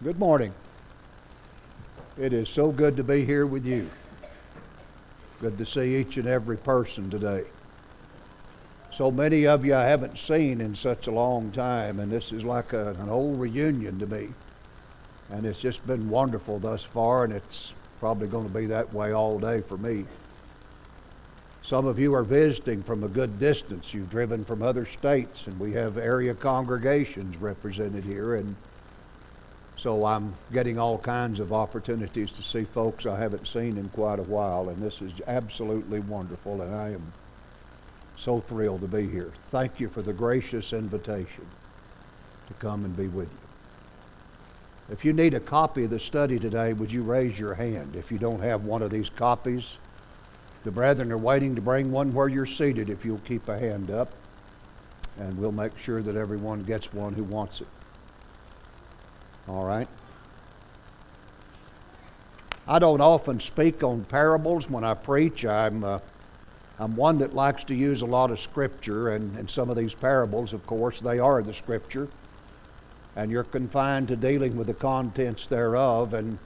Good morning. It is so good to be here with you. Good to see each and every person today. So many of you I haven't seen in such a long time, and this is like a, an old reunion to me. And it's just been wonderful thus far, and it's probably going to be that way all day for me. Some of you are visiting from a good distance. You've driven from other states, and we have area congregations represented here. And so I'm getting all kinds of opportunities to see folks I haven't seen in quite a while, and this is absolutely wonderful, and I am so thrilled to be here. Thank you for the gracious invitation to come and be with you. If you need a copy of the study today, would you raise your hand? If you don't have one of these copies, the brethren are waiting to bring one where you're seated if you'll keep a hand up, and we'll make sure that everyone gets one who wants it. All right? I don't often speak on parables when I preach. I'm, uh, I'm one that likes to use a lot of scripture, and, and some of these parables, of course, they are the scripture. And you're confined to dealing with the contents thereof. And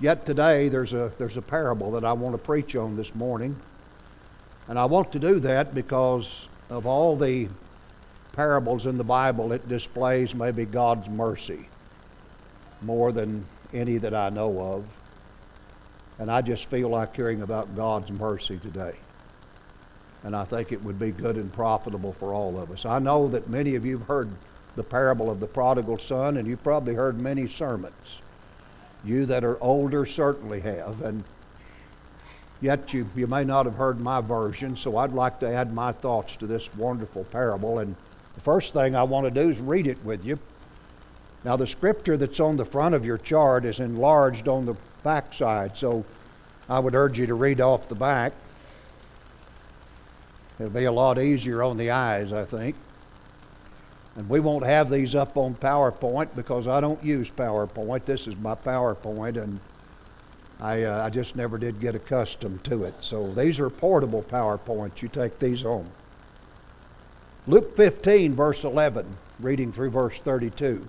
yet today, there's a, there's a parable that I want to preach on this morning. And I want to do that because of all the parables in the Bible, it displays maybe God's mercy more than any that I know of. And I just feel like hearing about God's mercy today. And I think it would be good and profitable for all of us. I know that many of you have heard the parable of the prodigal son, and you've probably heard many sermons. You that are older certainly have. And yet you, you may not have heard my version, so I'd like to add my thoughts to this wonderful parable. And the first thing I want to do is read it with you. Now, the scripture that's on the front of your chart is enlarged on the back side, so I would urge you to read off the back. It'll be a lot easier on the eyes, I think. And we won't have these up on PowerPoint because I don't use PowerPoint. This is my PowerPoint, and I, uh, I just never did get accustomed to it. So these are portable PowerPoints. You take these home. Luke 15, verse 11, reading through verse 32.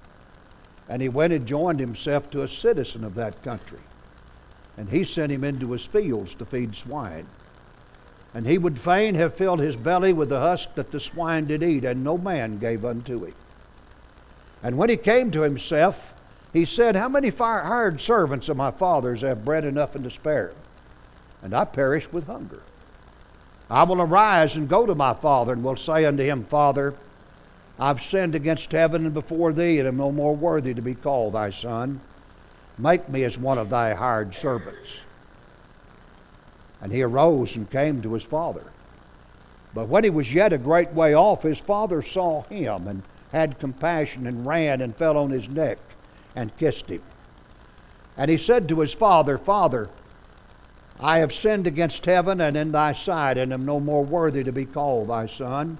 And he went and joined himself to a citizen of that country. And he sent him into his fields to feed swine. And he would fain have filled his belly with the husk that the swine did eat, and no man gave unto him. And when he came to himself, he said, How many hired servants of my father's have bread enough and to spare? And I perish with hunger. I will arise and go to my father, and will say unto him, Father, I've sinned against heaven and before thee, and am no more worthy to be called thy son. Make me as one of thy hired servants. And he arose and came to his father. But when he was yet a great way off, his father saw him and had compassion and ran and fell on his neck and kissed him. And he said to his father, Father, I have sinned against heaven and in thy sight, and am no more worthy to be called thy son.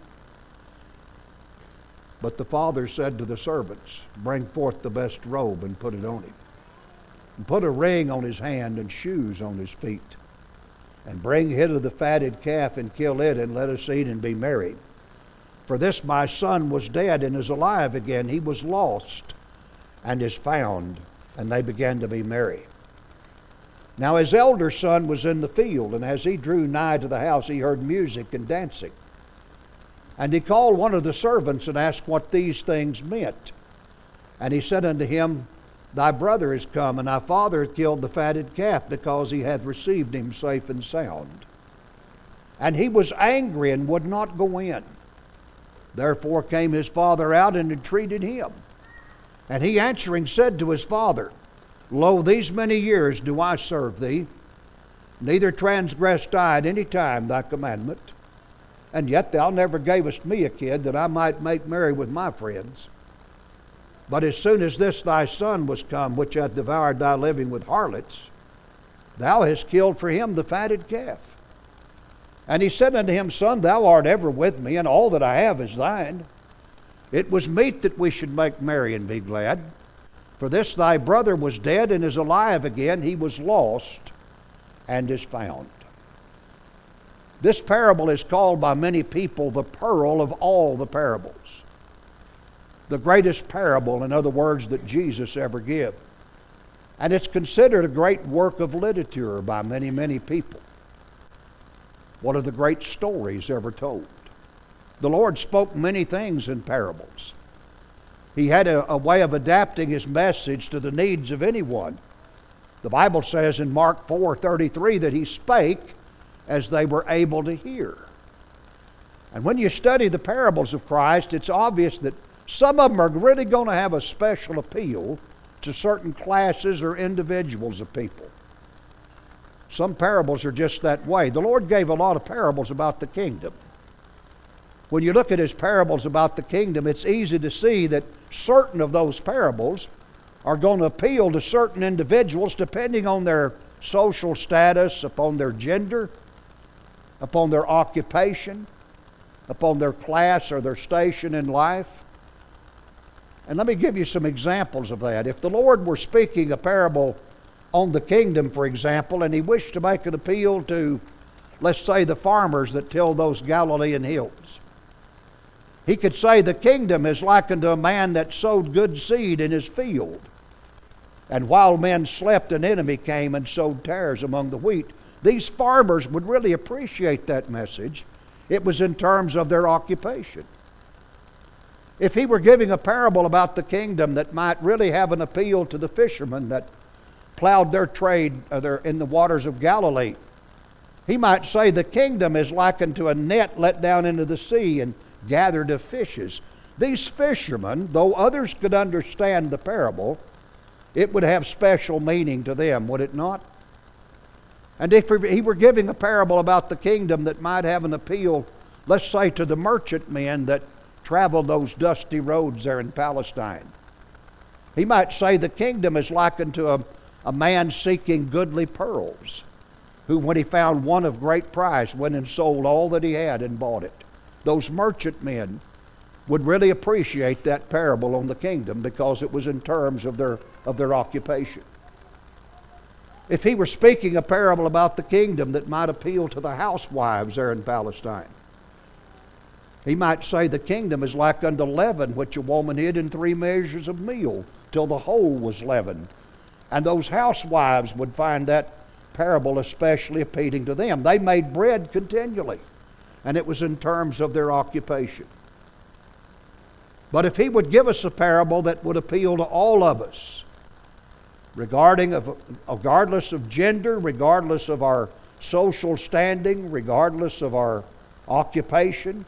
But the father said to the servants, Bring forth the best robe and put it on him. And put a ring on his hand and shoes on his feet. And bring hither the fatted calf and kill it, and let us eat and be merry. For this my son was dead and is alive again. He was lost and is found. And they began to be merry. Now his elder son was in the field, and as he drew nigh to the house, he heard music and dancing. And he called one of the servants and asked what these things meant. And he said unto him, Thy brother is come, and thy father hath killed the fatted calf, because he hath received him safe and sound. And he was angry and would not go in. Therefore came his father out and entreated him. And he answering said to his father, Lo, these many years do I serve thee, neither transgressed I at any time thy commandment. And yet thou never gavest me a kid that I might make merry with my friends. But as soon as this thy son was come, which hath devoured thy living with harlots, thou hast killed for him the fatted calf. And he said unto him, Son, thou art ever with me, and all that I have is thine. It was meet that we should make merry and be glad. For this thy brother was dead and is alive again. He was lost and is found. This parable is called by many people the pearl of all the parables the greatest parable, in other words, that Jesus ever gave. And it's considered a great work of literature by many, many people. One of the great stories ever told. The Lord spoke many things in parables. He had a, a way of adapting his message to the needs of anyone. The Bible says in Mark 4:33 that he spake as they were able to hear. And when you study the parables of Christ, it's obvious that some of them are really going to have a special appeal to certain classes or individuals of people. Some parables are just that way. The Lord gave a lot of parables about the kingdom. When you look at his parables about the kingdom, it's easy to see that certain of those parables are going to appeal to certain individuals depending on their social status, upon their gender, upon their occupation, upon their class or their station in life. And let me give you some examples of that. If the Lord were speaking a parable on the kingdom, for example, and he wished to make an appeal to, let's say, the farmers that till those Galilean hills, he could say, The kingdom is likened to a man that sowed good seed in his field. And while men slept, an enemy came and sowed tares among the wheat. These farmers would really appreciate that message. It was in terms of their occupation. If he were giving a parable about the kingdom that might really have an appeal to the fishermen that plowed their trade uh, in the waters of Galilee, he might say the kingdom is likened to a net let down into the sea and gathered of fishes. These fishermen, though others could understand the parable, it would have special meaning to them, would it not? And if he were giving a parable about the kingdom that might have an appeal, let's say, to the merchantmen that traveled those dusty roads there in Palestine. He might say the kingdom is likened to a, a man seeking goodly pearls, who, when he found one of great price, went and sold all that he had and bought it. Those merchantmen would really appreciate that parable on the kingdom because it was in terms of their, of their occupation. If he were speaking a parable about the kingdom that might appeal to the housewives there in Palestine, he might say the kingdom is like unto leaven, which a woman hid in three measures of meal till the whole was leavened. And those housewives would find that parable especially appealing to them. They made bread continually, and it was in terms of their occupation. But if he would give us a parable that would appeal to all of us, regarding of, regardless of gender, regardless of our social standing, regardless of our occupation,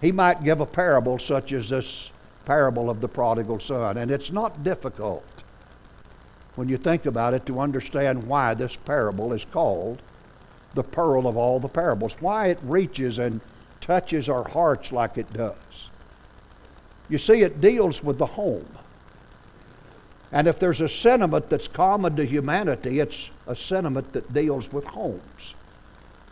he might give a parable such as this parable of the prodigal son. And it's not difficult when you think about it to understand why this parable is called the pearl of all the parables, why it reaches and touches our hearts like it does. You see, it deals with the home. And if there's a sentiment that's common to humanity, it's a sentiment that deals with homes.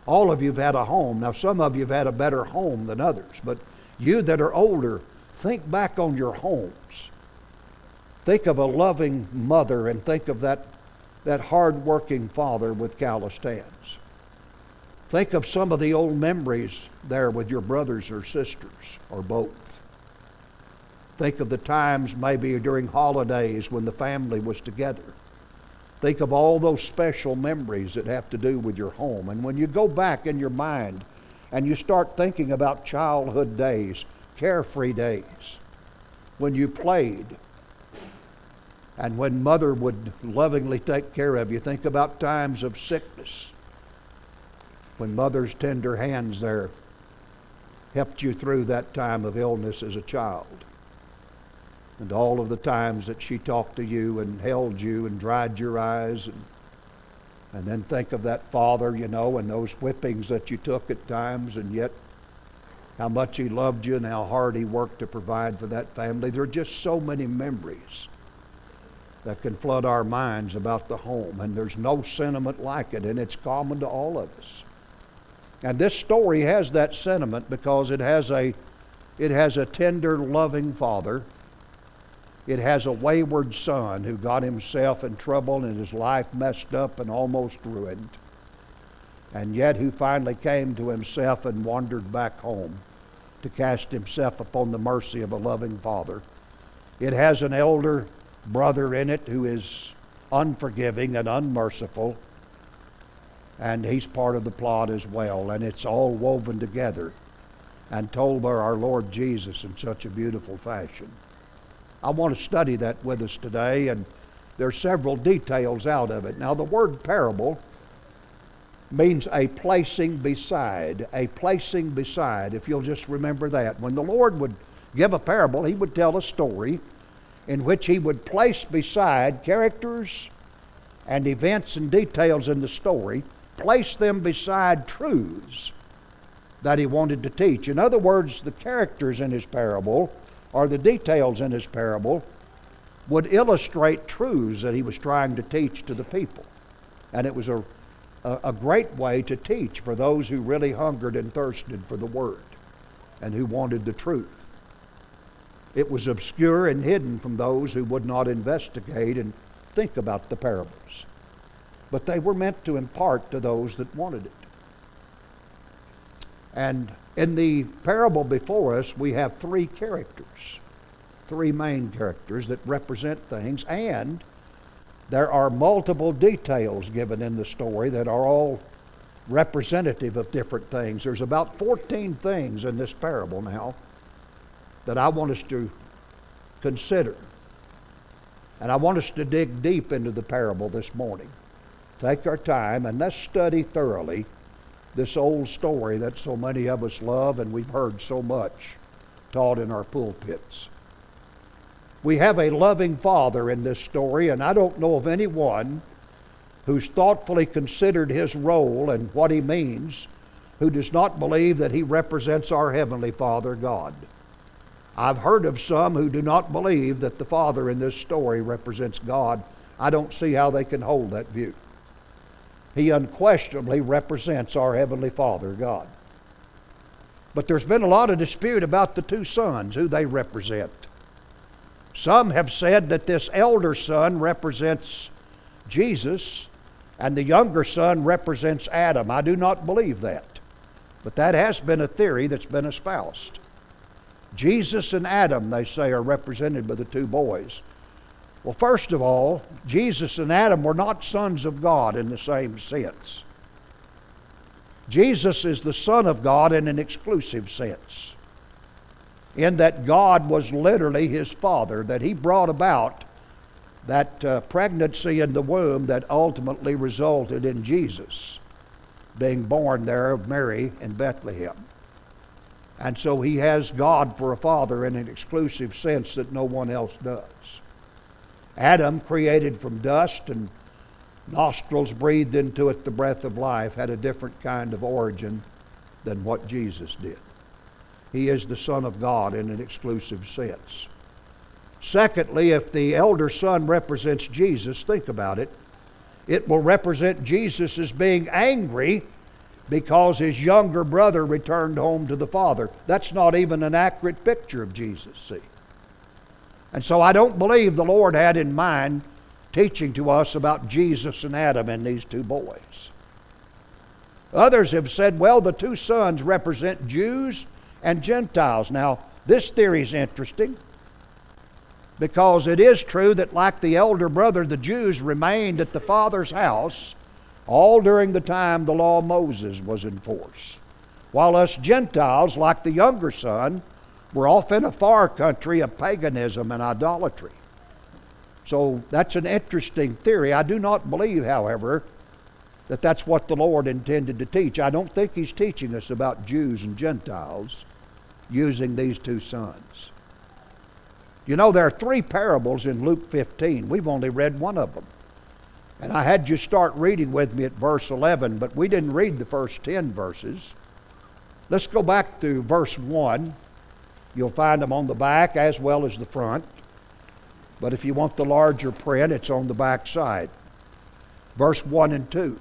All of you have had a home. Now, some of you have had a better home than others, but you that are older, think back on your homes. Think of a loving mother and think of that, that hard-working father with calloused hands. Think of some of the old memories there with your brothers or sisters or both. Think of the times maybe during holidays when the family was together. Think of all those special memories that have to do with your home. And when you go back in your mind and you start thinking about childhood days, carefree days, when you played, and when mother would lovingly take care of you, think about times of sickness, when mother's tender hands there helped you through that time of illness as a child and all of the times that she talked to you and held you and dried your eyes and and then think of that father, you know, and those whippings that you took at times, and yet how much he loved you and how hard he worked to provide for that family. There are just so many memories that can flood our minds about the home, and there's no sentiment like it, and it's common to all of us. And this story has that sentiment because it has a it has a tender, loving father. It has a wayward son who got himself in trouble and his life messed up and almost ruined. And yet who finally came to himself and wandered back home to cast himself upon the mercy of a loving father. It has an elder brother in it who is unforgiving and unmerciful, and he's part of the plot as well, and it's all woven together and told by our Lord Jesus in such a beautiful fashion. I want to study that with us today, and there are several details out of it. Now, the word parable means a placing beside, a placing beside, if you'll just remember that. When the Lord would give a parable, He would tell a story in which He would place beside characters and events and details in the story, place them beside truths that He wanted to teach. In other words, the characters in His parable, or the details in His parable, would illustrate truths that He was trying to teach to the people. And it was a a, a great way to teach for those who really hungered and thirsted for the Word and who wanted the truth. It was obscure and hidden from those who would not investigate and think about the parables. But they were meant to impart to those that wanted it. And in the parable before us, we have three characters, three main characters that represent things, and there are multiple details given in the story that are all representative of different things. There's about 14 things in this parable now that I want us to consider. And I want us to dig deep into the parable this morning. Take our time and let's study thoroughly this old story that so many of us love and we've heard so much taught in our pulpits. We have a loving father in this story, and I don't know of anyone who's thoughtfully considered his role and what he means who does not believe that he represents our Heavenly Father, God. I've heard of some who do not believe that the Father in this story represents God. I don't see how they can hold that view. He unquestionably represents our Heavenly Father, God. But there's been a lot of dispute about the two sons, who they represent. Some have said that this elder son represents Jesus and the younger son represents Adam. I do not believe that. But that has been a theory that's been espoused. Jesus and Adam, they say, are represented by the two boys. Well, first of all, Jesus and Adam were not sons of God in the same sense. Jesus is the Son of God in an exclusive sense in that God was literally his father, that he brought about that uh, pregnancy in the womb that ultimately resulted in Jesus being born there of Mary in Bethlehem. And so he has God for a father in an exclusive sense that no one else does. Adam, created from dust and nostrils breathed into it the breath of life, had a different kind of origin than what Jesus did. He is the Son of God in an exclusive sense. Secondly, if the elder son represents Jesus, think about it. It will represent Jesus as being angry because his younger brother returned home to the Father. That's not even an accurate picture of Jesus, see. And so I don't believe the Lord had in mind teaching to us about Jesus and Adam and these two boys. Others have said, well, the two sons represent Jews and Gentiles. Now, this theory is interesting because it is true that, like the elder brother, the Jews remained at the Father's house all during the time the law of Moses was in force, while us Gentiles, like the younger son, were off in a far country of paganism and idolatry. So that's an interesting theory. I do not believe, however, that that's what the Lord intended to teach. I don't think He's teaching us about Jews and Gentiles using these two sons. You know, there are three parables in Luke 15. We've only read one of them. And I had you start reading with me at verse 11, but we didn't read the first 10 verses. Let's go back to verse 1. You'll find them on the back as well as the front. But if you want the larger print, it's on the back side. Verse 1 and 2.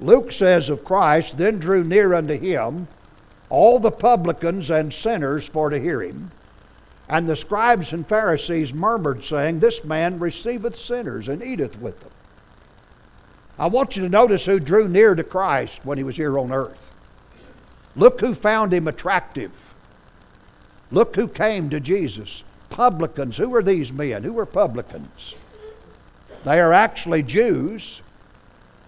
Luke says of Christ, then drew near unto him all the publicans and sinners for to hear him. And the scribes and Pharisees murmured, saying, This man receiveth sinners and eateth with them. I want you to notice who drew near to Christ when he was here on earth. Look who found him attractive. Look who came to Jesus. Publicans. Who are these men? Who are publicans? They are actually Jews,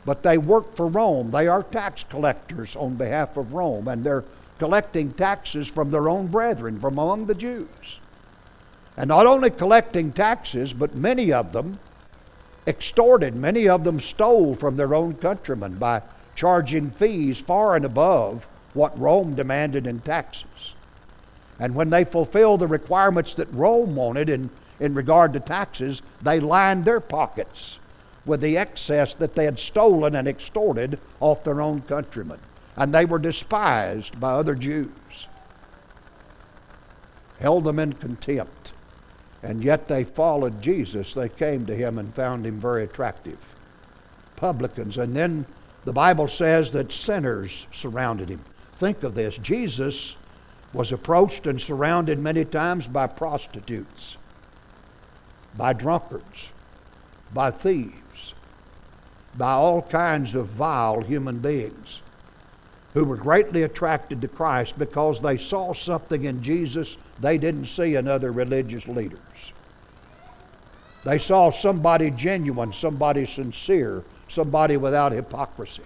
but they work for Rome. They are tax collectors on behalf of Rome, and they're collecting taxes from their own brethren, from among the Jews. And not only collecting taxes, but many of them extorted, many of them stole from their own countrymen by charging fees far and above what Rome demanded in taxes. And when they fulfilled the requirements that Rome wanted in, in regard to taxes, they lined their pockets with the excess that they had stolen and extorted off their own countrymen. And they were despised by other Jews, held them in contempt. And yet they followed Jesus. They came to him and found him very attractive. Publicans. And then the Bible says that sinners surrounded him. Think of this Jesus was approached and surrounded many times by prostitutes, by drunkards, by thieves, by all kinds of vile human beings who were greatly attracted to Christ because they saw something in Jesus they didn't see in other religious leaders. They saw somebody genuine, somebody sincere, somebody without hypocrisy.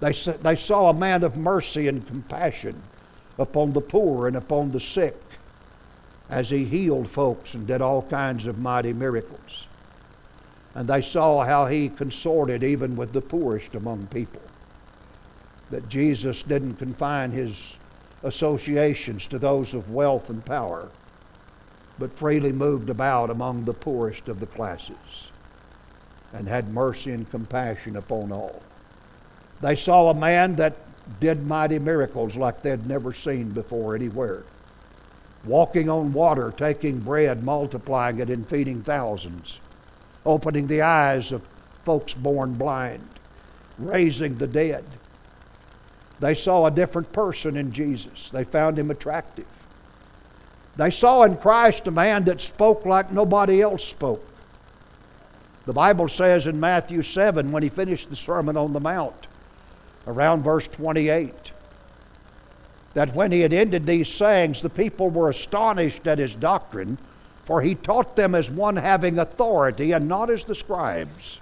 They, they saw a man of mercy and compassion upon the poor and upon the sick as he healed folks and did all kinds of mighty miracles. And they saw how he consorted even with the poorest among people that Jesus didn't confine his associations to those of wealth and power, but freely moved about among the poorest of the classes and had mercy and compassion upon all. They saw a man that did mighty miracles like they'd never seen before anywhere. Walking on water, taking bread, multiplying it, and feeding thousands. Opening the eyes of folks born blind. Raising the dead they saw a different person in Jesus. They found him attractive. They saw in Christ a man that spoke like nobody else spoke. The Bible says in Matthew 7, when he finished the Sermon on the Mount, around verse 28, that when he had ended these sayings, the people were astonished at his doctrine, for he taught them as one having authority and not as the scribes.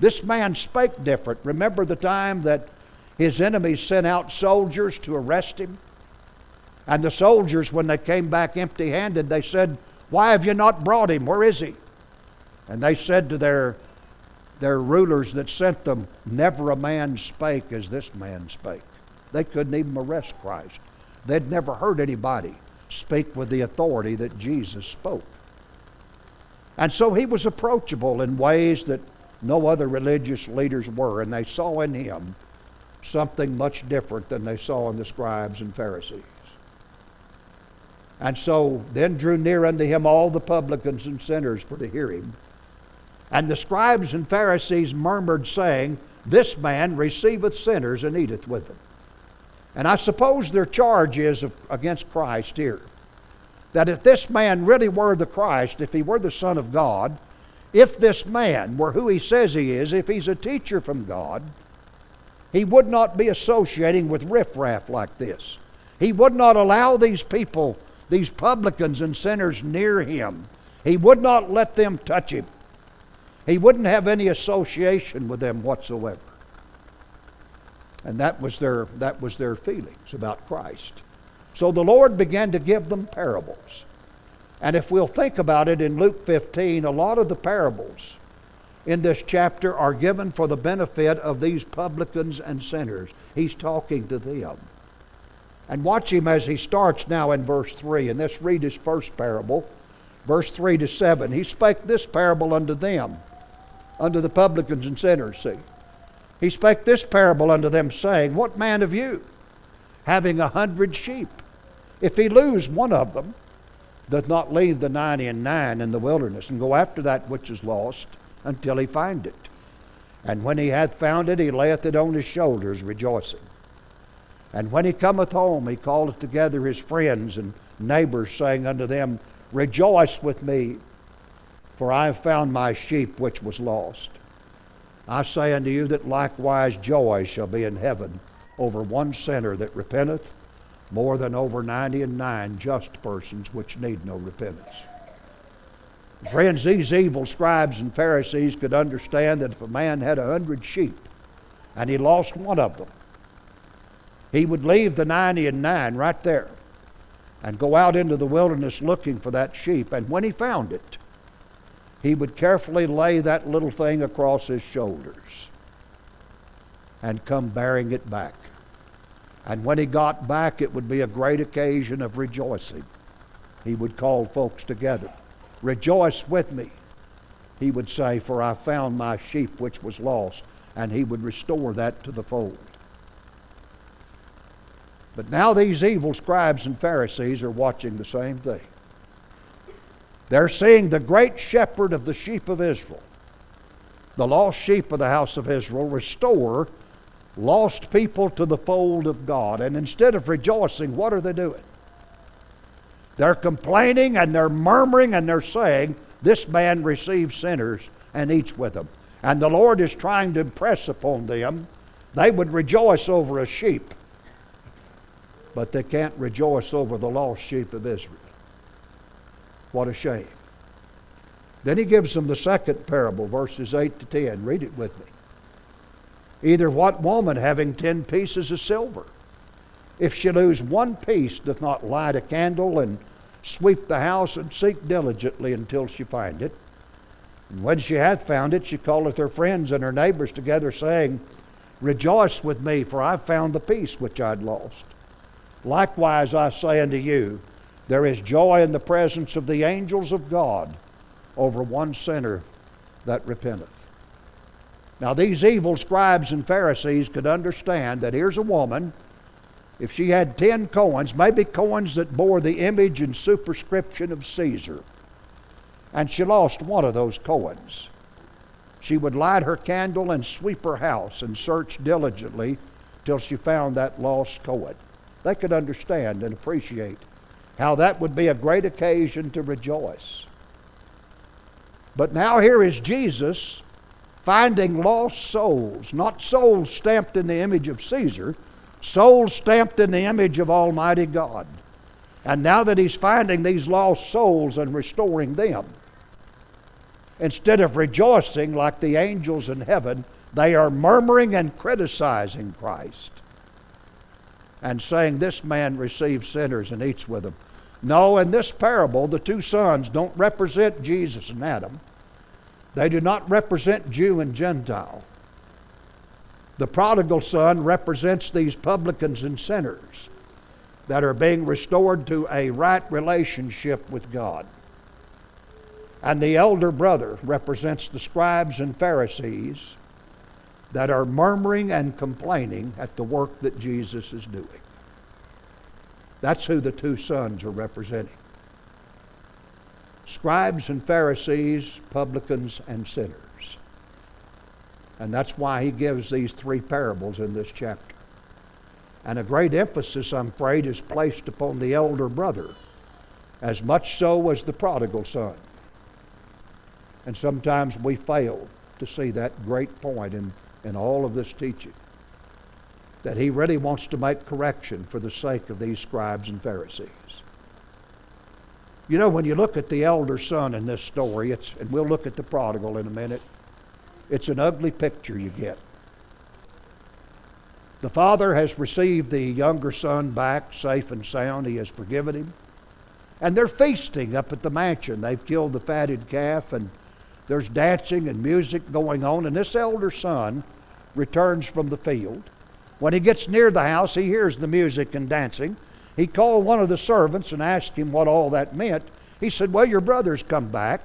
This man spake different. Remember the time that his enemies sent out soldiers to arrest him. And the soldiers, when they came back empty handed, they said, Why have you not brought him? Where is he? And they said to their, their rulers that sent them, Never a man spake as this man spake. They couldn't even arrest Christ. They'd never heard anybody speak with the authority that Jesus spoke. And so he was approachable in ways that no other religious leaders were, and they saw in him something much different than they saw in the scribes and Pharisees. And so then drew near unto him all the publicans and sinners for to hear him. And the scribes and Pharisees murmured, saying, This man receiveth sinners and eateth with them. And I suppose their charge is against Christ here. That if this man really were the Christ, if he were the Son of God, if this man were who he says he is, if he's a teacher from God, he would not be associating with riffraff like this. He would not allow these people, these publicans and sinners, near him. He would not let them touch him. He wouldn't have any association with them whatsoever. And that was their, that was their feelings about Christ. So the Lord began to give them parables. And if we'll think about it in Luke 15, a lot of the parables in this chapter are given for the benefit of these publicans and sinners. He's talking to them. And watch him as he starts now in verse 3. And let's read his first parable, verse 3 to 7. He spake this parable unto them, unto the publicans and sinners, see. He spake this parable unto them, saying, What man of you, having a hundred sheep, if he lose one of them, doth not leave the ninety and nine in the wilderness, and go after that which is lost until he find it? And when he hath found it, he layeth it on his shoulders, rejoicing. And when he cometh home, he calleth together his friends and neighbors, saying unto them, Rejoice with me, for I have found my sheep which was lost. I say unto you that likewise joy shall be in heaven over one sinner that repenteth, more than over ninety and nine just persons which need no repentance. Friends, these evil scribes and Pharisees could understand that if a man had a hundred sheep and he lost one of them, he would leave the ninety and nine right there and go out into the wilderness looking for that sheep. And when he found it, he would carefully lay that little thing across his shoulders and come bearing it back. And when he got back, it would be a great occasion of rejoicing. He would call folks together. Rejoice with me, he would say, for I found my sheep which was lost. And he would restore that to the fold. But now these evil scribes and Pharisees are watching the same thing. They're seeing the great shepherd of the sheep of Israel, the lost sheep of the house of Israel, restore lost people to the fold of God. And instead of rejoicing, what are they doing? They're complaining and they're murmuring and they're saying, This man receives sinners and eats with them. And the Lord is trying to impress upon them they would rejoice over a sheep, but they can't rejoice over the lost sheep of Israel. What a shame. Then he gives them the second parable, verses 8 to 10. Read it with me. Either what woman having ten pieces of silver if she lose one piece, doth not light a candle and sweep the house and seek diligently until she find it. And when she hath found it, she calleth her friends and her neighbors together, saying, Rejoice with me, for I have found the piece which I had lost. Likewise I say unto you, there is joy in the presence of the angels of God over one sinner that repenteth. Now, these evil scribes and Pharisees could understand that here's a woman if she had 10 coins, maybe coins that bore the image and superscription of Caesar, and she lost one of those coins, she would light her candle and sweep her house and search diligently till she found that lost coin. They could understand and appreciate how that would be a great occasion to rejoice. But now here is Jesus finding lost souls, not souls stamped in the image of Caesar, souls stamped in the image of Almighty God. And now that he's finding these lost souls and restoring them, instead of rejoicing like the angels in heaven, they are murmuring and criticizing Christ and saying, This man receives sinners and eats with them. No, in this parable, the two sons don't represent Jesus and Adam. They do not represent Jew and Gentile. The prodigal son represents these publicans and sinners that are being restored to a right relationship with God. And the elder brother represents the scribes and Pharisees that are murmuring and complaining at the work that Jesus is doing. That's who the two sons are representing scribes and Pharisees, publicans and sinners. And that's why he gives these three parables in this chapter. And a great emphasis, I'm afraid, is placed upon the elder brother, as much so as the prodigal son. And sometimes we fail to see that great point in, in all of this teaching that he really wants to make correction for the sake of these scribes and Pharisees. You know, when you look at the elder son in this story, it's, and we'll look at the prodigal in a minute, it's an ugly picture you get. The father has received the younger son back safe and sound. He has forgiven him. And they're feasting up at the mansion. They've killed the fatted calf, and there's dancing and music going on. And this elder son returns from the field. When he gets near the house, he hears the music and dancing. He called one of the servants and asked him what all that meant. He said, Well, your brother's come back.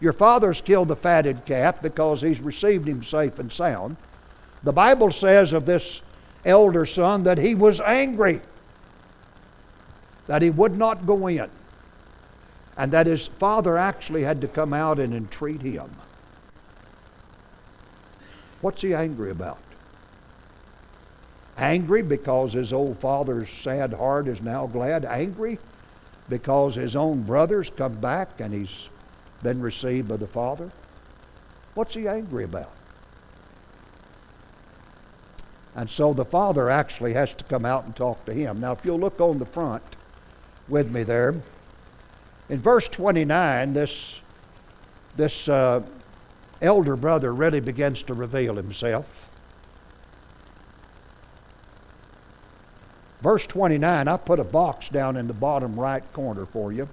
Your father's killed the fatted calf because he's received him safe and sound. The Bible says of this elder son that he was angry, that he would not go in, and that his father actually had to come out and entreat him. What's he angry about? Angry because his old father's sad heart is now glad. Angry because his own brothers come back and he's been received by the father. What's he angry about? And so the father actually has to come out and talk to him. Now, if you'll look on the front with me there, in verse 29, this, this uh, elder brother really begins to reveal himself. Verse 29, I put a box down in the bottom right corner for you,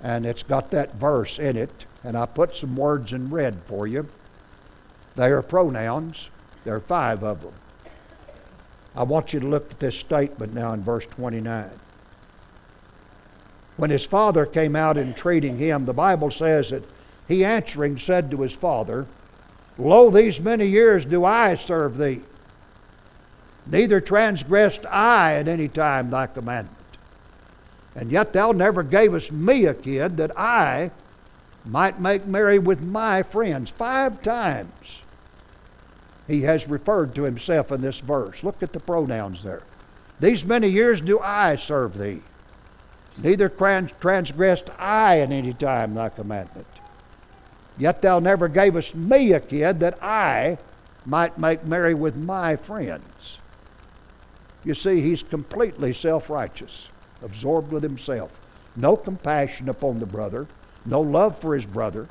and it's got that verse in it, and I put some words in red for you. They are pronouns, there are five of them. I want you to look at this statement now in verse 29. When his father came out entreating him, the Bible says that he answering said to his father, Lo, these many years do I serve thee. Neither transgressed I at any time thy commandment. And yet thou never gavest me a kid that I might make merry with my friends. Five times he has referred to himself in this verse. Look at the pronouns there. These many years do I serve thee. Neither transgressed I at any time thy commandment. Yet thou never gavest me a kid that I might make merry with my friends. You see, he's completely self righteous, absorbed with himself. No compassion upon the brother, no love for his brother,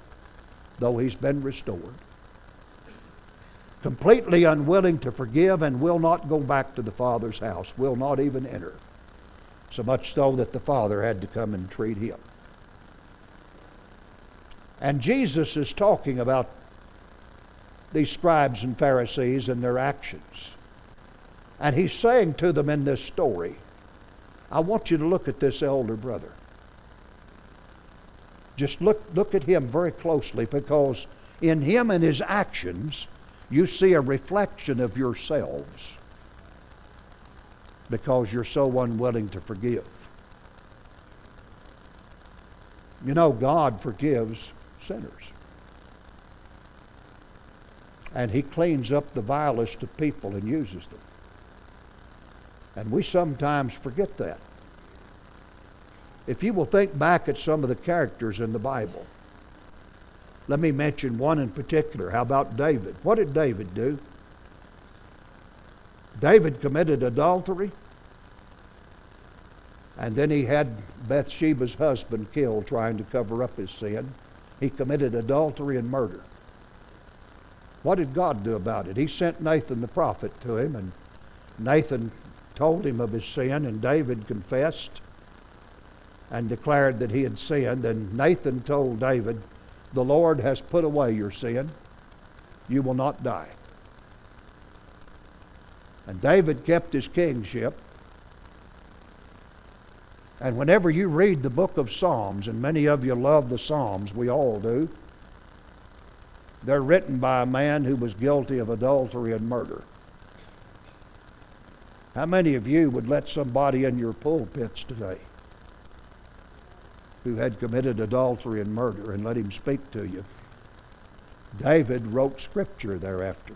though he's been restored. Completely unwilling to forgive and will not go back to the Father's house, will not even enter. So much so that the Father had to come and treat him. And Jesus is talking about these scribes and Pharisees and their actions. And he's saying to them in this story, I want you to look at this elder brother. Just look, look at him very closely because in him and his actions, you see a reflection of yourselves because you're so unwilling to forgive. You know, God forgives sinners. And He cleans up the vilest of people and uses them. And we sometimes forget that. If you will think back at some of the characters in the Bible, let me mention one in particular. How about David? What did David do? David committed adultery, and then he had Bathsheba's husband killed trying to cover up his sin. He committed adultery and murder. What did God do about it? He sent Nathan the prophet to him, and Nathan told him of his sin, and David confessed and declared that he had sinned. And Nathan told David, The Lord has put away your sin. You will not die. And David kept his kingship. And whenever you read the book of Psalms, and many of you love the Psalms, we all do, they're written by a man who was guilty of adultery and murder. How many of you would let somebody in your pulpits today who had committed adultery and murder and let him speak to you? David wrote scripture thereafter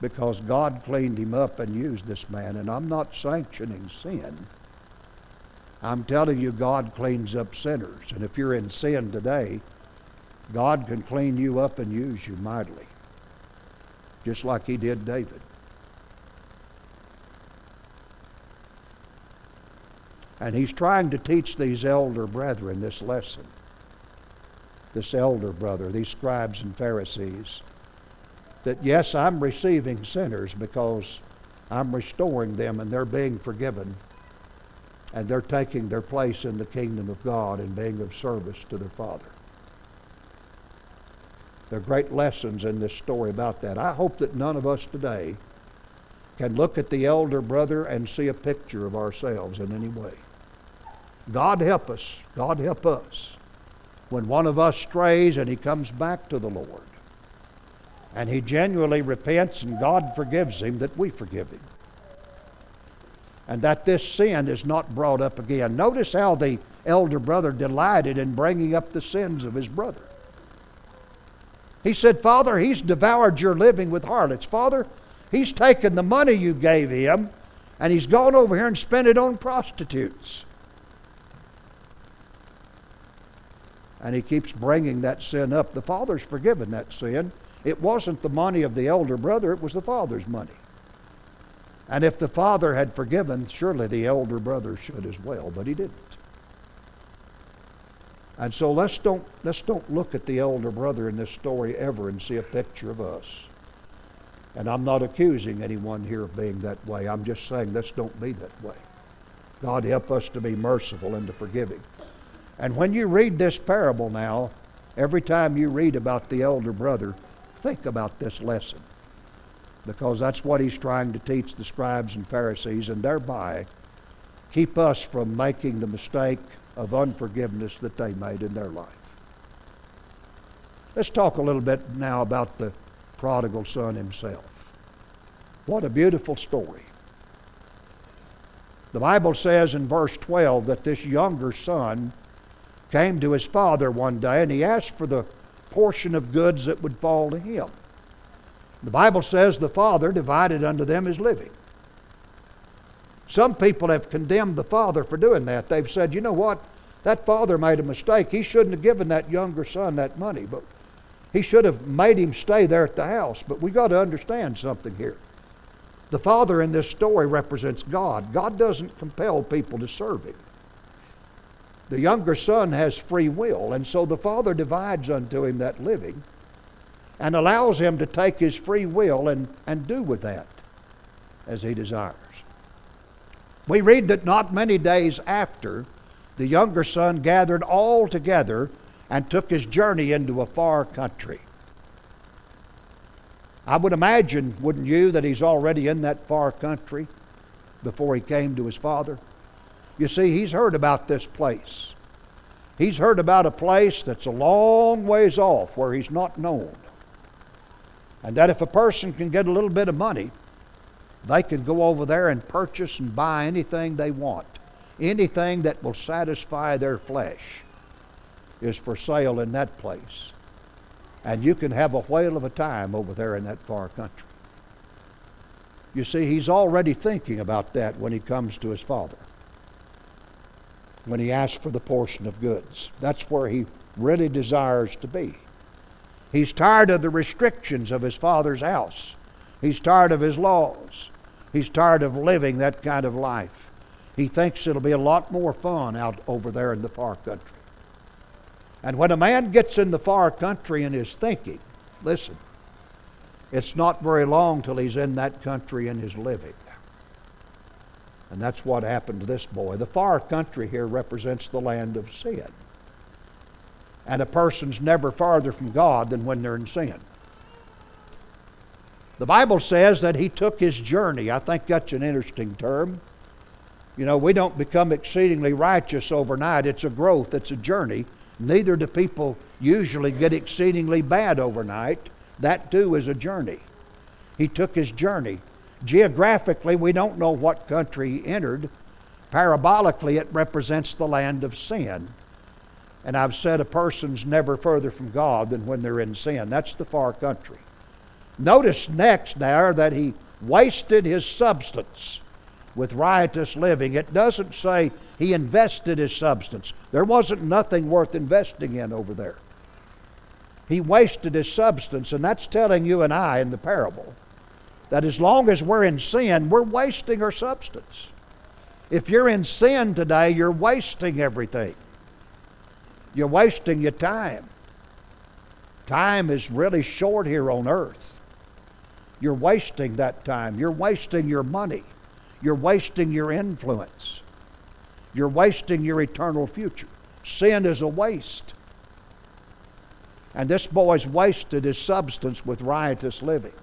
because God cleaned him up and used this man. And I'm not sanctioning sin. I'm telling you, God cleans up sinners. And if you're in sin today, God can clean you up and use you mightily, just like He did David. And He's trying to teach these elder brethren this lesson. This elder brother, these scribes and Pharisees that yes, I'm receiving sinners because I'm restoring them and they're being forgiven and they're taking their place in the kingdom of God and being of service to their Father. There are great lessons in this story about that. I hope that none of us today can look at the elder brother and see a picture of ourselves in any way. God help us. God help us. When one of us strays and he comes back to the Lord, and he genuinely repents and God forgives him, that we forgive him. And that this sin is not brought up again. Notice how the elder brother delighted in bringing up the sins of his brother. He said, Father, he's devoured your living with harlots. Father, he's taken the money you gave him and he's gone over here and spent it on prostitutes. And he keeps bringing that sin up. The father's forgiven that sin. It wasn't the money of the elder brother, it was the father's money. And if the father had forgiven, surely the elder brother should as well, but he didn't. And so let's don't, let's don't look at the elder brother in this story ever and see a picture of us. And I'm not accusing anyone here of being that way. I'm just saying let's don't be that way. God help us to be merciful and to forgiving. And when you read this parable now, every time you read about the elder brother, think about this lesson. Because that's what he's trying to teach the scribes and Pharisees, and thereby keep us from making the mistake of unforgiveness that they made in their life. Let's talk a little bit now about the prodigal son himself. What a beautiful story. The Bible says in verse 12 that this younger son came to his father one day and he asked for the portion of goods that would fall to him. The Bible says the father divided unto them his living. Some people have condemned the father for doing that. They've said, you know what? That father made a mistake. He shouldn't have given that younger son that money, but he should have made him stay there at the house. But we got to understand something here. The father in this story represents God. God doesn't compel people to serve him. The younger son has free will, and so the father divides unto him that living and allows him to take his free will and, and do with that as he desires. We read that not many days after, the younger son gathered all together and took his journey into a far country. I would imagine, wouldn't you, that he's already in that far country before he came to his father? You see, he's heard about this place. He's heard about a place that's a long ways off where he's not known. And that if a person can get a little bit of money, they can go over there and purchase and buy anything they want. Anything that will satisfy their flesh is for sale in that place. And you can have a whale of a time over there in that far country. You see, he's already thinking about that when he comes to his father when he asks for the portion of goods. That's where he really desires to be. He's tired of the restrictions of his father's house. He's tired of his laws. He's tired of living that kind of life. He thinks it'll be a lot more fun out over there in the far country. And when a man gets in the far country and is thinking, listen, it's not very long till he's in that country and is living. And that's what happened to this boy. The far country here represents the land of sin. And a person's never farther from God than when they're in sin. The Bible says that he took his journey. I think that's an interesting term. You know, we don't become exceedingly righteous overnight. It's a growth, it's a journey. Neither do people usually get exceedingly bad overnight. That too is a journey. He took his journey. Geographically, we don't know what country he entered. Parabolically, it represents the land of sin. And I've said a person's never further from God than when they're in sin. That's the far country. Notice next there that he wasted his substance with riotous living. It doesn't say he invested his substance. There wasn't nothing worth investing in over there. He wasted his substance, and that's telling you and I in the parable that as long as we're in sin, we're wasting our substance. If you're in sin today, you're wasting everything. You're wasting your time. Time is really short here on earth. You're wasting that time. You're wasting your money. You're wasting your influence. You're wasting your eternal future. Sin is a waste. And this boy's wasted his substance with riotous living.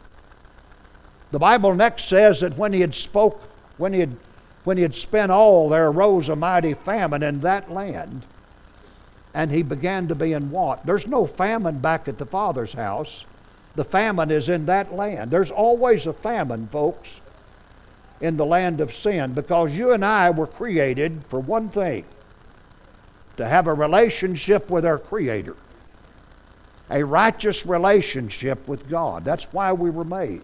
The Bible next says that when he had spoke, when he had, when he had spent all, there arose a mighty famine in that land, and he began to be in want. There's no famine back at the father's house. The famine is in that land. There's always a famine, folks, in the land of sin because you and I were created for one thing to have a relationship with our Creator, a righteous relationship with God. That's why we were made.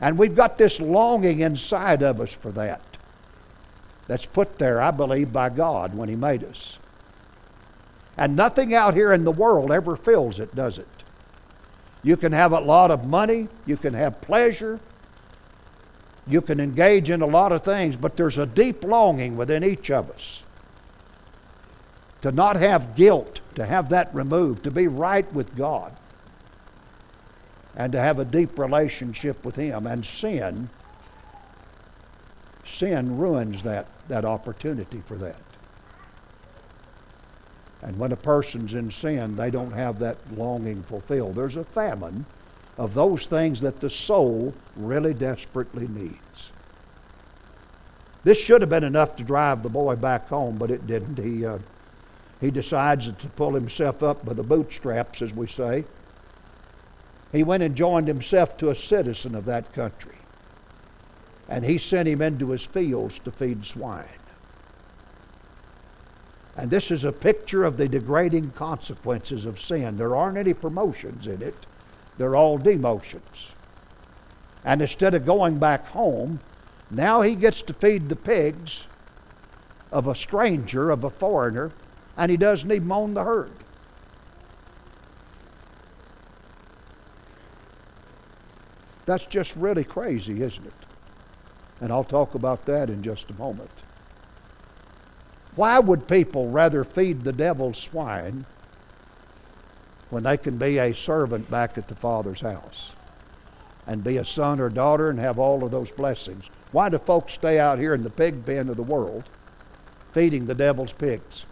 And we've got this longing inside of us for that. That's put there, I believe, by God when He made us. And nothing out here in the world ever fills it, does it? You can have a lot of money, you can have pleasure, you can engage in a lot of things, but there's a deep longing within each of us to not have guilt, to have that removed, to be right with God, and to have a deep relationship with Him. And sin, sin ruins that, that opportunity for that. And when a person's in sin, they don't have that longing fulfilled. There's a famine of those things that the soul really desperately needs. This should have been enough to drive the boy back home, but it didn't. He, uh, he decides to pull himself up by the bootstraps, as we say. He went and joined himself to a citizen of that country. And he sent him into his fields to feed swine. And this is a picture of the degrading consequences of sin. There aren't any promotions in it, they're all demotions. And instead of going back home, now he gets to feed the pigs of a stranger, of a foreigner, and he doesn't even own the herd. That's just really crazy, isn't it? And I'll talk about that in just a moment. Why would people rather feed the devil's swine when they can be a servant back at the Father's house and be a son or daughter and have all of those blessings? Why do folks stay out here in the pig pen of the world feeding the devil's pigs?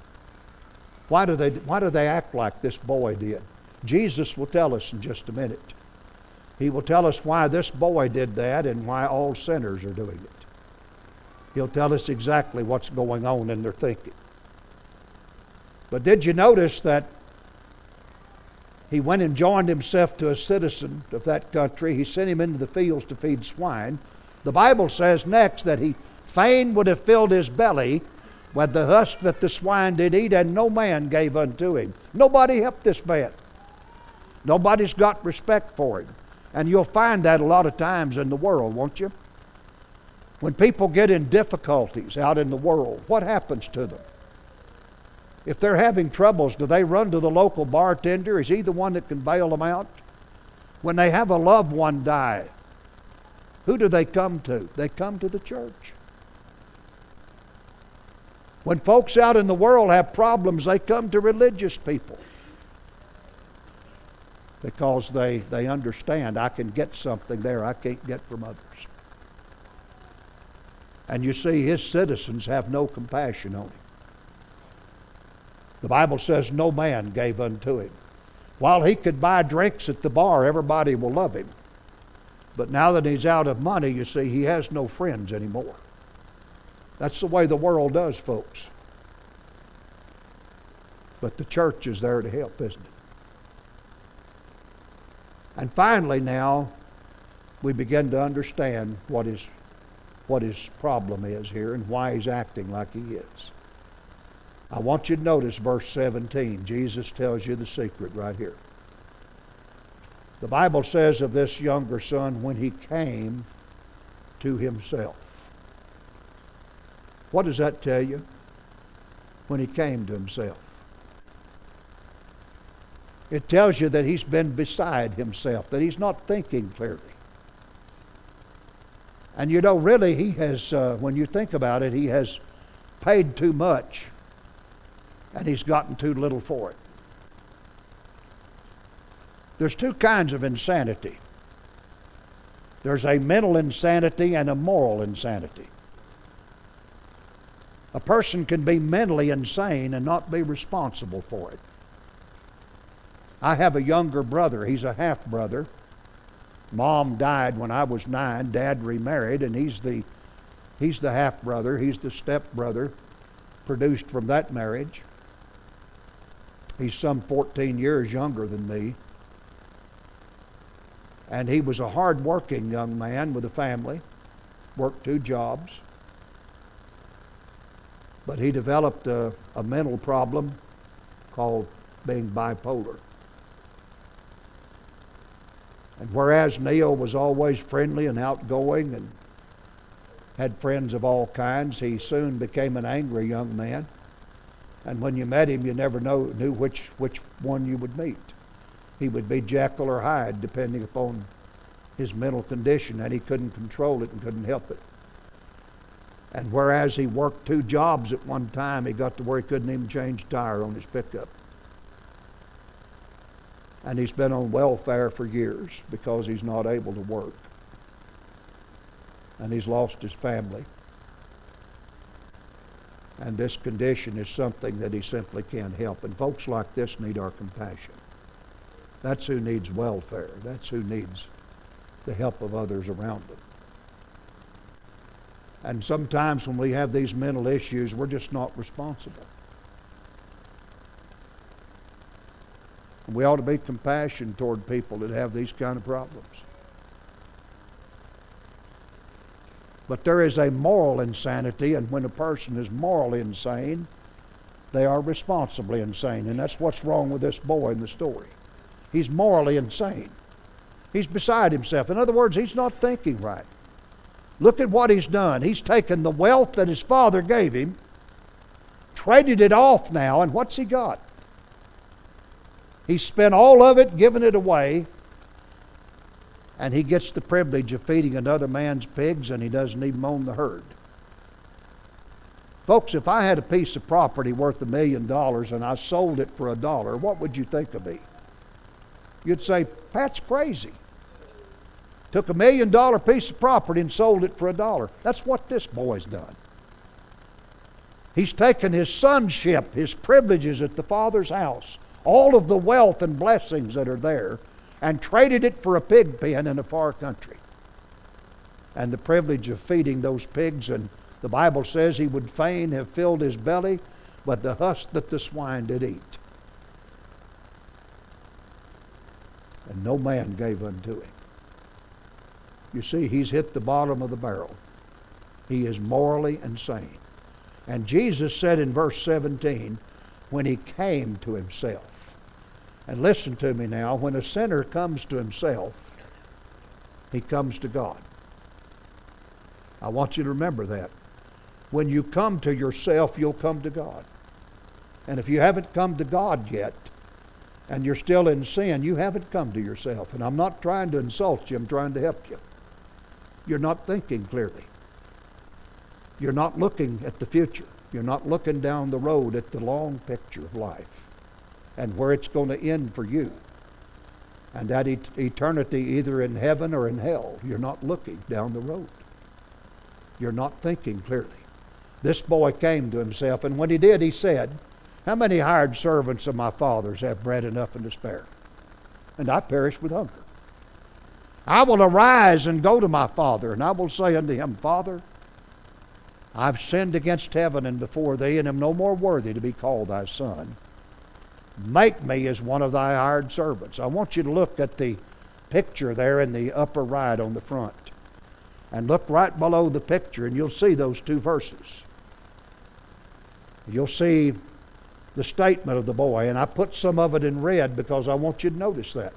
Why do they, why do they act like this boy did? Jesus will tell us in just a minute. He will tell us why this boy did that and why all sinners are doing it. He'll tell us exactly what's going on in their thinking. But did you notice that he went and joined himself to a citizen of that country? He sent him into the fields to feed swine. The Bible says next that he fain would have filled his belly with the husk that the swine did eat, and no man gave unto him. Nobody helped this man. Nobody's got respect for him. And you'll find that a lot of times in the world, won't you? When people get in difficulties out in the world, what happens to them? If they're having troubles, do they run to the local bartender? Is he the one that can bail them out? When they have a loved one die, who do they come to? They come to the church. When folks out in the world have problems, they come to religious people because they, they understand I can get something there I can't get from others. And you see, his citizens have no compassion on him. The Bible says no man gave unto him. While he could buy drinks at the bar, everybody will love him. But now that he's out of money, you see, he has no friends anymore. That's the way the world does, folks. But the church is there to help, isn't it? And finally, now, we begin to understand what his, what his problem is here and why he's acting like he is. I want you to notice verse 17. Jesus tells you the secret right here. The Bible says of this younger son, when he came to himself. What does that tell you? When he came to himself. It tells you that he's been beside himself, that he's not thinking clearly. And you know, really, he has, uh, when you think about it, he has paid too much and he's gotten too little for it. There's two kinds of insanity there's a mental insanity and a moral insanity. A person can be mentally insane and not be responsible for it. I have a younger brother. He's a half brother. Mom died when I was nine. Dad remarried, and he's the he's the half brother. He's the step brother produced from that marriage. He's some 14 years younger than me. And he was a hard working young man with a family, worked two jobs. But he developed a, a mental problem called being bipolar. And whereas Neil was always friendly and outgoing and had friends of all kinds, he soon became an angry young man. And when you met him, you never know, knew which, which one you would meet. He would be Jekyll or Hyde, depending upon his mental condition, and he couldn't control it and couldn't help it. And whereas he worked two jobs at one time, he got to where he couldn't even change tire on his pickup and he's been on welfare for years because he's not able to work. And he's lost his family. And this condition is something that he simply can't help. And folks like this need our compassion. That's who needs welfare. That's who needs the help of others around them. And sometimes when we have these mental issues, we're just not responsible. We ought to be compassionate toward people that have these kind of problems. But there is a moral insanity, and when a person is morally insane, they are responsibly insane. And that's what's wrong with this boy in the story. He's morally insane. He's beside himself. In other words, he's not thinking right. Look at what he's done. He's taken the wealth that his father gave him, traded it off now, and what's he got? He spent all of it giving it away, and he gets the privilege of feeding another man's pigs, and he doesn't even own the herd. Folks, if I had a piece of property worth a million dollars and I sold it for a dollar, what would you think of me? You'd say, Pat's crazy. Took a million dollar piece of property and sold it for a dollar. That's what this boy's done. He's taken his sonship, his privileges at the Father's house, all of the wealth and blessings that are there and traded it for a pig pen in a far country. And the privilege of feeding those pigs, and the Bible says he would fain have filled his belly, but the husk that the swine did eat. And no man gave unto him. You see, he's hit the bottom of the barrel. He is morally insane. And Jesus said in verse 17, when he came to himself, and listen to me now when a sinner comes to himself, he comes to God. I want you to remember that. When you come to yourself, you'll come to God. And if you haven't come to God yet, and you're still in sin, you haven't come to yourself. And I'm not trying to insult you, I'm trying to help you. You're not thinking clearly. You're not looking at the future. You're not looking down the road at the long picture of life and where it's going to end for you. And that et- eternity, either in heaven or in hell, you're not looking down the road. You're not thinking clearly. This boy came to himself, and when he did, he said, How many hired servants of my father's have bread enough and to spare? And I perish with hunger. I will arise and go to my father, and I will say unto him, Father, I've sinned against heaven and before thee, and am no more worthy to be called thy son. Make me as one of thy hired servants. I want you to look at the picture there in the upper right on the front. And look right below the picture, and you'll see those two verses. You'll see the statement of the boy, and I put some of it in red because I want you to notice that.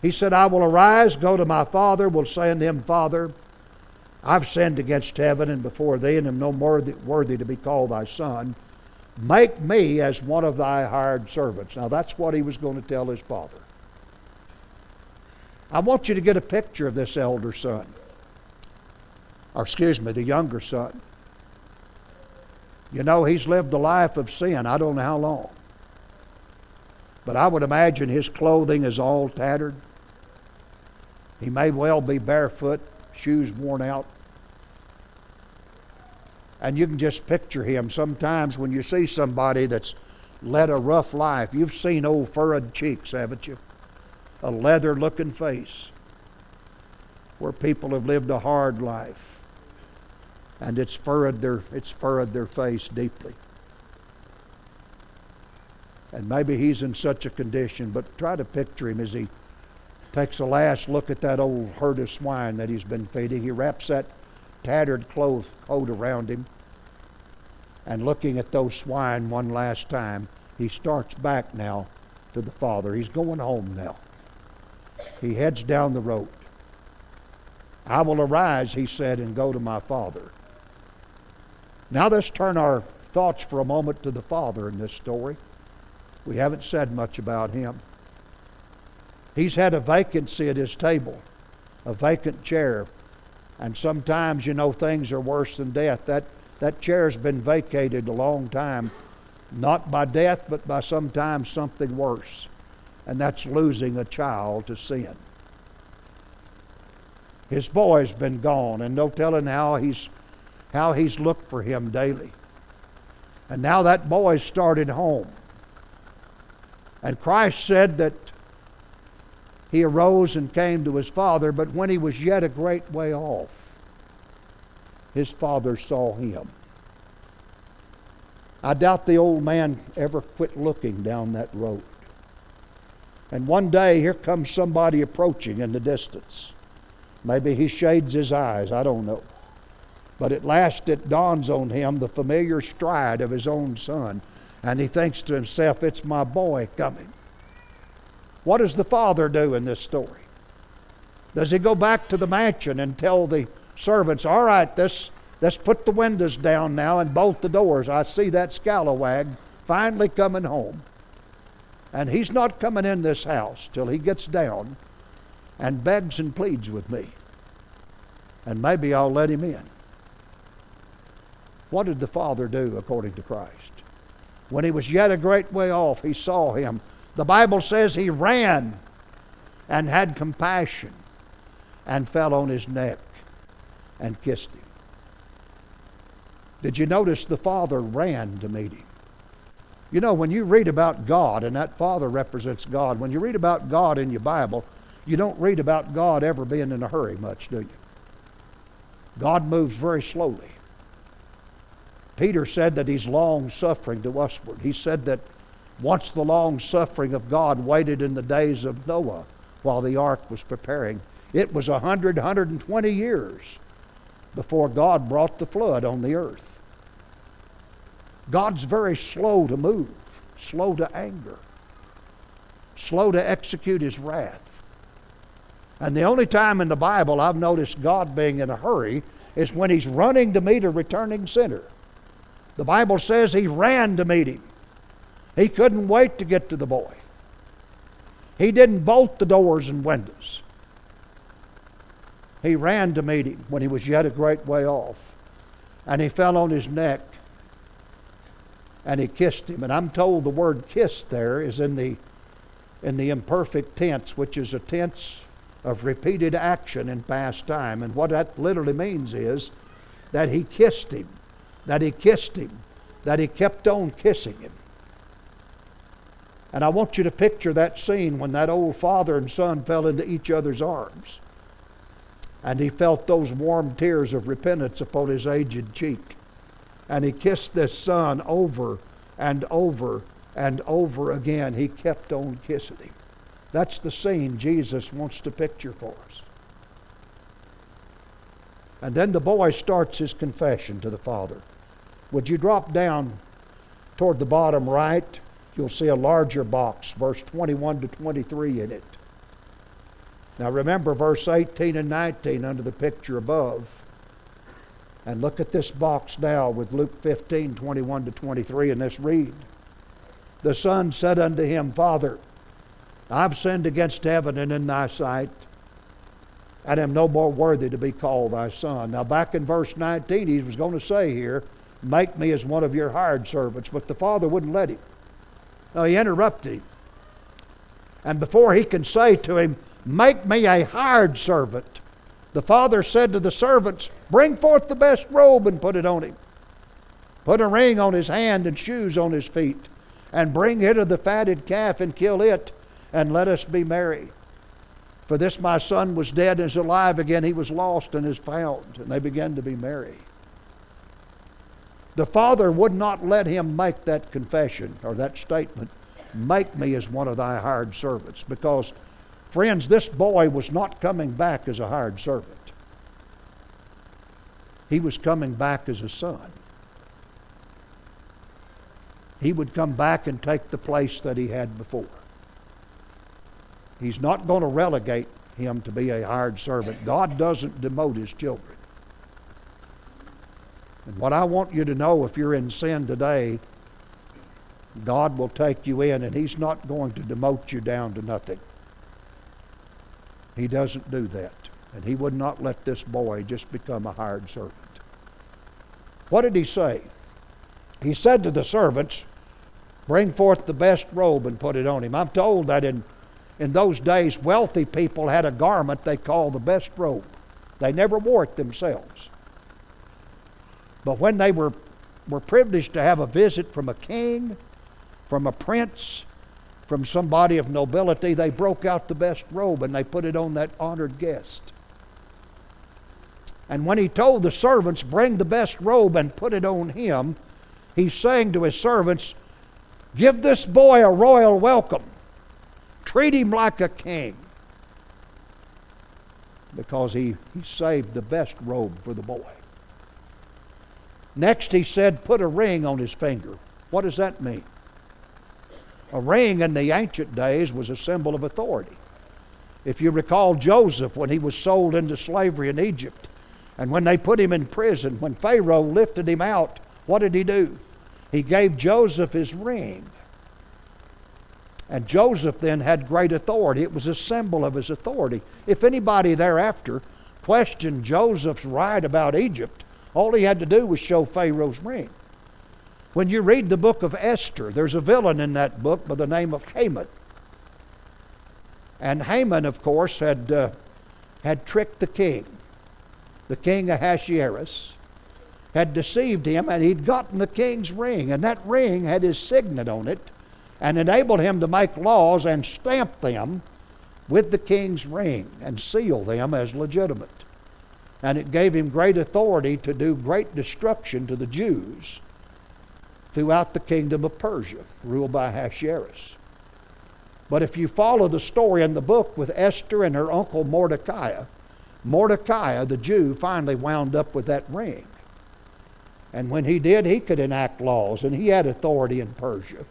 He said, I will arise, go to my father, will say unto him, Father, I've sinned against heaven and before thee, and am no more worthy to be called thy son. Make me as one of thy hired servants. Now, that's what he was going to tell his father. I want you to get a picture of this elder son, or excuse me, the younger son. You know, he's lived a life of sin. I don't know how long. But I would imagine his clothing is all tattered. He may well be barefoot, shoes worn out. And you can just picture him sometimes when you see somebody that's led a rough life. You've seen old furrowed cheeks, haven't you? A leather looking face where people have lived a hard life. And it's furrowed their, it's furrowed their face deeply. And maybe he's in such a condition, but try to picture him as he takes a last look at that old herd of swine that he's been feeding. He wraps that tattered clothes coat around him. And looking at those swine one last time, he starts back now to the Father. He's going home now. He heads down the road. I will arise, he said, and go to my Father. Now let's turn our thoughts for a moment to the Father in this story. We haven't said much about him. He's had a vacancy at his table, a vacant chair. And sometimes, you know, things are worse than death. That, that chair's been vacated a long time, not by death, but by sometimes something worse. And that's losing a child to sin. His boy's been gone, and no telling how he's, how he's looked for him daily. And now that boy's started home. And Christ said that he arose and came to his father, but when he was yet a great way off, his father saw him. I doubt the old man ever quit looking down that road. And one day, here comes somebody approaching in the distance. Maybe he shades his eyes, I don't know. But at last it dawns on him the familiar stride of his own son, and he thinks to himself, It's my boy coming. What does the father do in this story? Does he go back to the mansion and tell the servants, All right, this, let's put the windows down now and bolt the doors? I see that scalawag finally coming home. And he's not coming in this house till he gets down and begs and pleads with me. And maybe I'll let him in. What did the Father do according to Christ? When he was yet a great way off, he saw him. The Bible says he ran and had compassion and fell on his neck and kissed him. Did you notice the Father ran to meet him? You know, when you read about God, and that Father represents God, when you read about God in your Bible, you don't read about God ever being in a hurry much, do you? God moves very slowly. Peter said that he's long suffering to usward. He said that once the long suffering of God waited in the days of Noah while the ark was preparing, it was a hundred, hundred and twenty years before God brought the flood on the earth. God's very slow to move, slow to anger, slow to execute his wrath. And the only time in the Bible I've noticed God being in a hurry is when he's running to meet a returning sinner. The Bible says he ran to meet him. He couldn't wait to get to the boy. He didn't bolt the doors and windows. He ran to meet him when he was yet a great way off. And he fell on his neck and he kissed him. And I'm told the word kiss there is in the, in the imperfect tense, which is a tense of repeated action in past time. And what that literally means is that he kissed him that he kissed him, that he kept on kissing him. And I want you to picture that scene when that old father and son fell into each other's arms. And he felt those warm tears of repentance upon his aged cheek. And he kissed this son over and over and over again. He kept on kissing him. That's the scene Jesus wants to picture for us. And then the boy starts his confession to the father. Would you drop down toward the bottom right? You'll see a larger box, verse 21 to 23 in it. Now remember verse 18 and 19 under the picture above. And look at this box now with Luke 15, 21 to 23, and let's read. The son said unto him, Father, I've sinned against heaven and in thy sight, and am no more worthy to be called thy son. Now, back in verse 19, he was going to say here, Make me as one of your hired servants. But the father wouldn't let him. No, he interrupted him. And before he can say to him, Make me a hired servant, the father said to the servants, Bring forth the best robe and put it on him. Put a ring on his hand and shoes on his feet. And bring hither the fatted calf and kill it, and let us be merry. For this my son was dead and is alive again. He was lost and is found. And they began to be merry. The father would not let him make that confession or that statement, make me as one of thy hired servants, because Friends, this boy was not coming back as a hired servant. He was coming back as a son. He would come back and take the place that he had before. He's not going to relegate him to be a hired servant. God doesn't demote his children. And what I want you to know if you're in sin today, God will take you in and He's not going to demote you down to nothing. He doesn't do that. And He would not let this boy just become a hired servant. What did He say? He said to the servants, Bring forth the best robe and put it on him. I'm told that in, in those days, wealthy people had a garment they called the best robe. They never wore it themselves. But when they were, were privileged to have a visit from a king, from a prince, from somebody of nobility, they broke out the best robe and they put it on that honored guest. And when he told the servants, Bring the best robe and put it on him, he's saying to his servants, Give this boy a royal welcome. Treat him like a king. Because he, he saved the best robe for the boy. Next, he said, Put a ring on his finger. What does that mean? A ring in the ancient days was a symbol of authority. If you recall Joseph when he was sold into slavery in Egypt, and when they put him in prison, when Pharaoh lifted him out, what did he do? He gave Joseph his ring. And Joseph then had great authority. It was a symbol of his authority. If anybody thereafter questioned Joseph's right about Egypt, all he had to do was show Pharaoh's ring. When you read the book of Esther, there's a villain in that book by the name of Haman. And Haman, of course, had, uh, had tricked the king. The king Ahasuerus had deceived him, and he'd gotten the king's ring, and that ring had his signet on it and enabled him to make laws and stamp them with the king's ring and seal them as legitimate and it gave him great authority to do great destruction to the Jews throughout the kingdom of Persia, ruled by Ahasuerus. But if you follow the story in the book with Esther and her uncle Mordecai, Mordecai, the Jew, finally wound up with that ring. And when he did, he could enact laws, and he had authority in Persia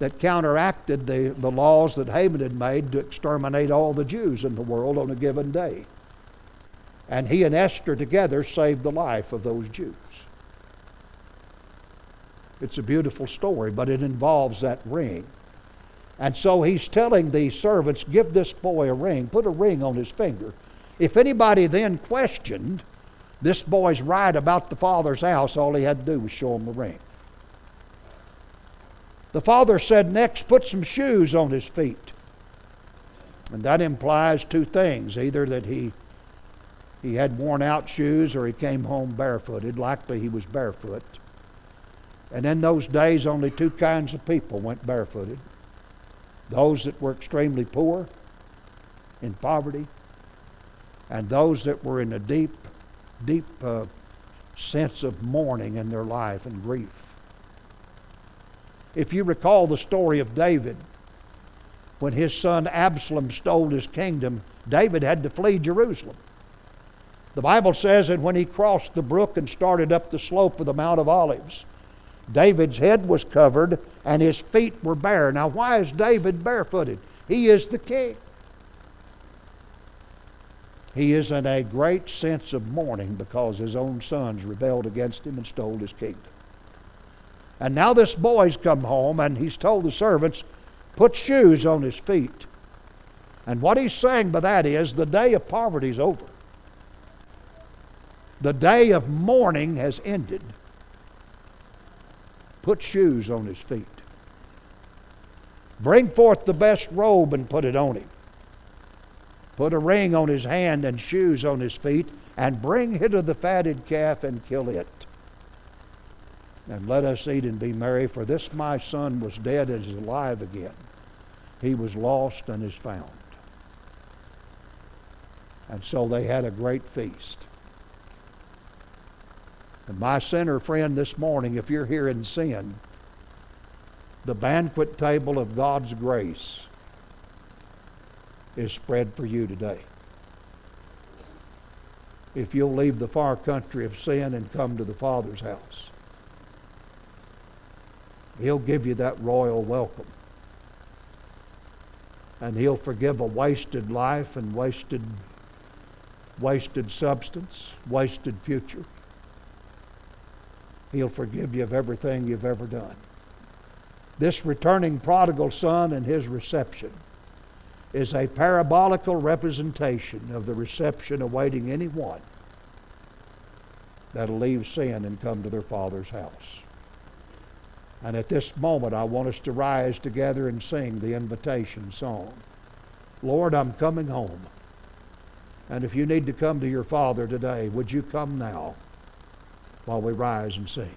that counteracted the, the laws that Haman had made to exterminate all the Jews in the world on a given day. And he and Esther together saved the life of those Jews. It's a beautiful story, but it involves that ring. And so he's telling the servants, Give this boy a ring, put a ring on his finger. If anybody then questioned this boy's right about the father's house, all he had to do was show him the ring. The father said next, Put some shoes on his feet. And that implies two things either that he he had worn out shoes or he came home barefooted. Likely he was barefoot. And in those days, only two kinds of people went barefooted those that were extremely poor, in poverty, and those that were in a deep, deep uh, sense of mourning in their life and grief. If you recall the story of David, when his son Absalom stole his kingdom, David had to flee Jerusalem. The Bible says that when he crossed the brook and started up the slope of the Mount of Olives, David's head was covered and his feet were bare. Now, why is David barefooted? He is the king. He is in a great sense of mourning because his own sons rebelled against him and stole his kingdom. And now this boy's come home and he's told the servants, put shoes on his feet. And what he's saying by that is the day of poverty is over. The day of mourning has ended. Put shoes on his feet. Bring forth the best robe and put it on him. Put a ring on his hand and shoes on his feet, and bring hither the fatted calf and kill it. And let us eat and be merry, for this my son was dead and is alive again. He was lost and is found. And so they had a great feast. And my sinner friend this morning, if you're here in sin, the banquet table of God's grace is spread for you today. If you'll leave the far country of sin and come to the Father's house, He'll give you that royal welcome. And He'll forgive a wasted life and wasted, wasted substance, wasted future. He'll forgive you of everything you've ever done. This returning prodigal son and his reception is a parabolical representation of the reception awaiting anyone that'll leave sin and come to their Father's house. And at this moment, I want us to rise together and sing the invitation song. Lord, I'm coming home. And if you need to come to your Father today, would you come now while we rise and sing?